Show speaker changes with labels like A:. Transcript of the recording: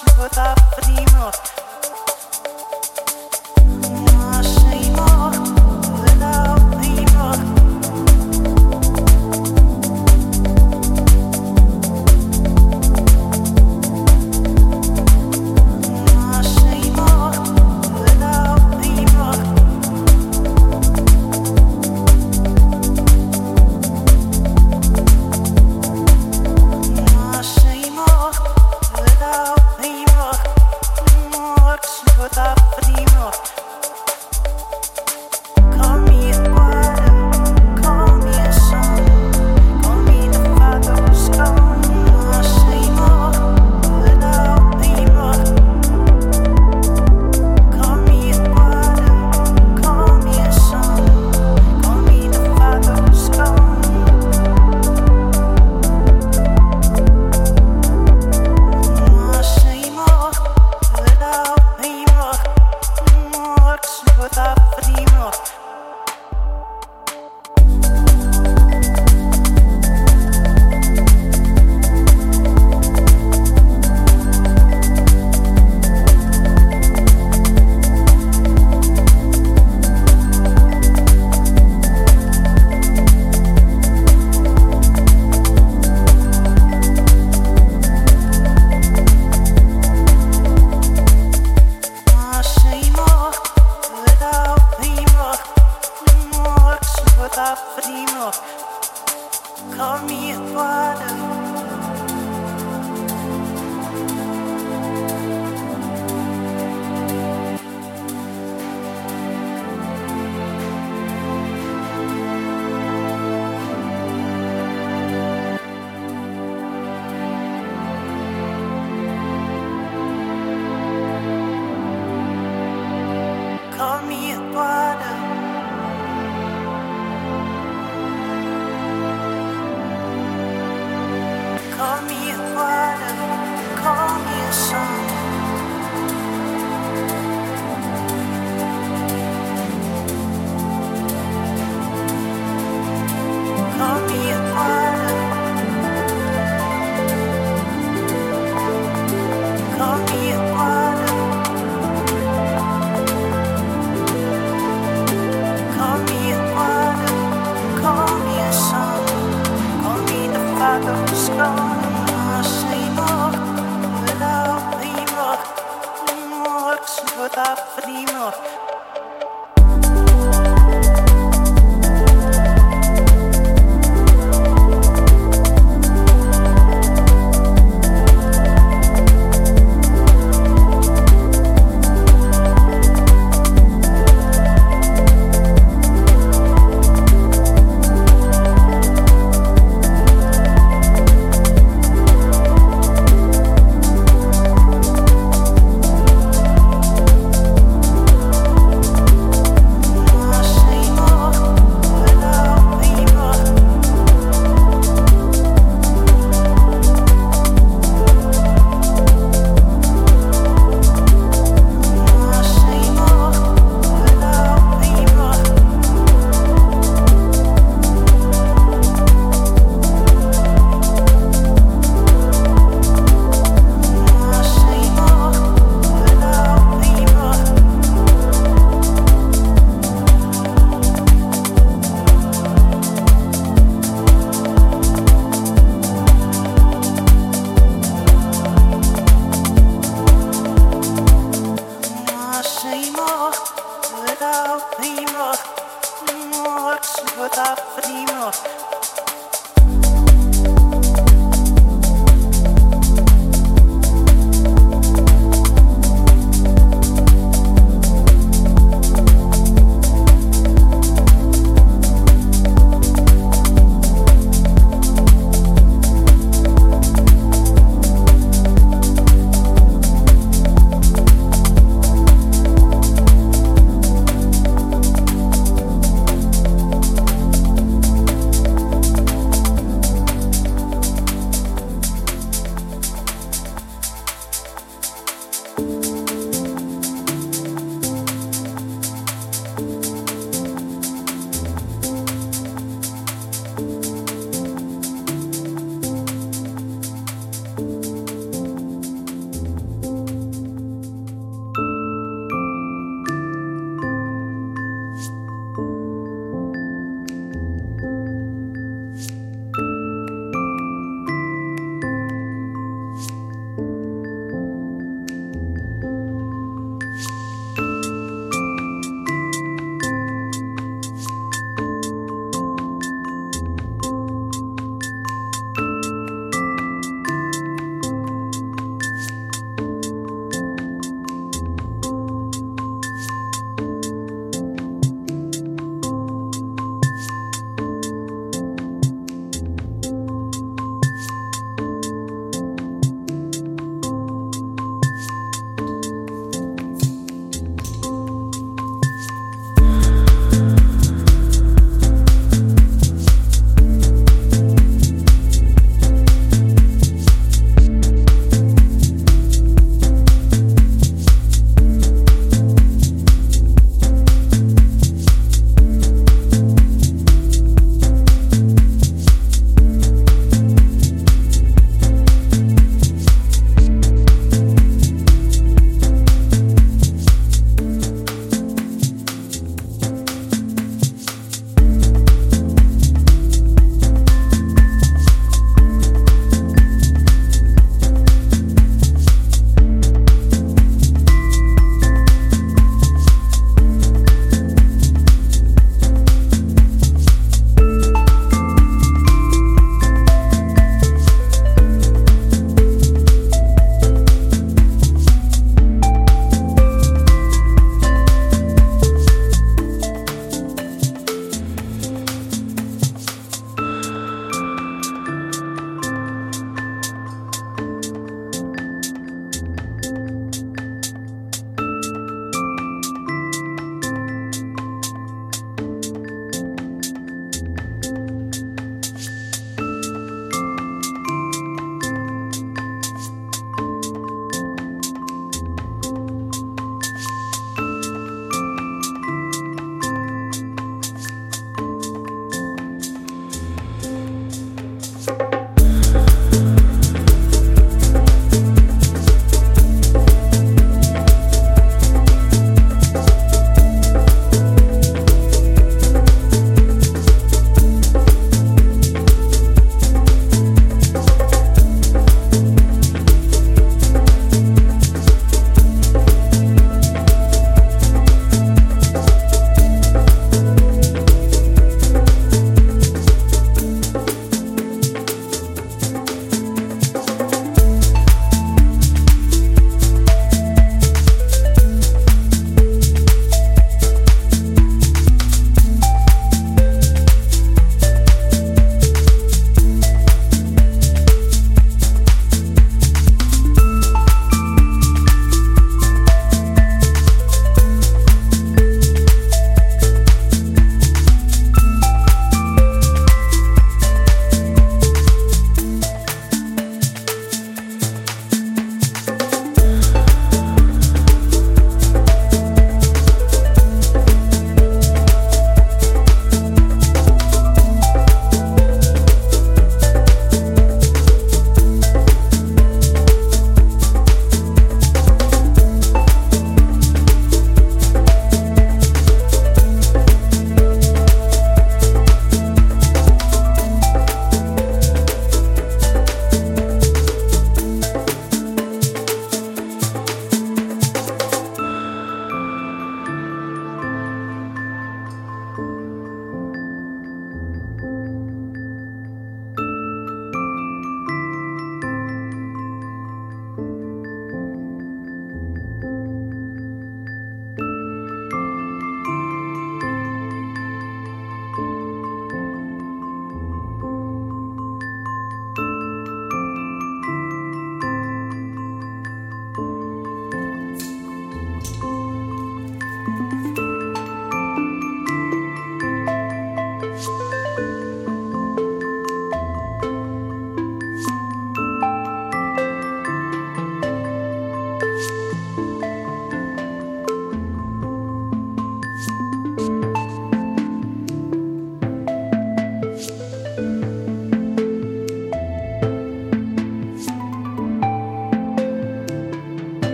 A: точно вот так поднимет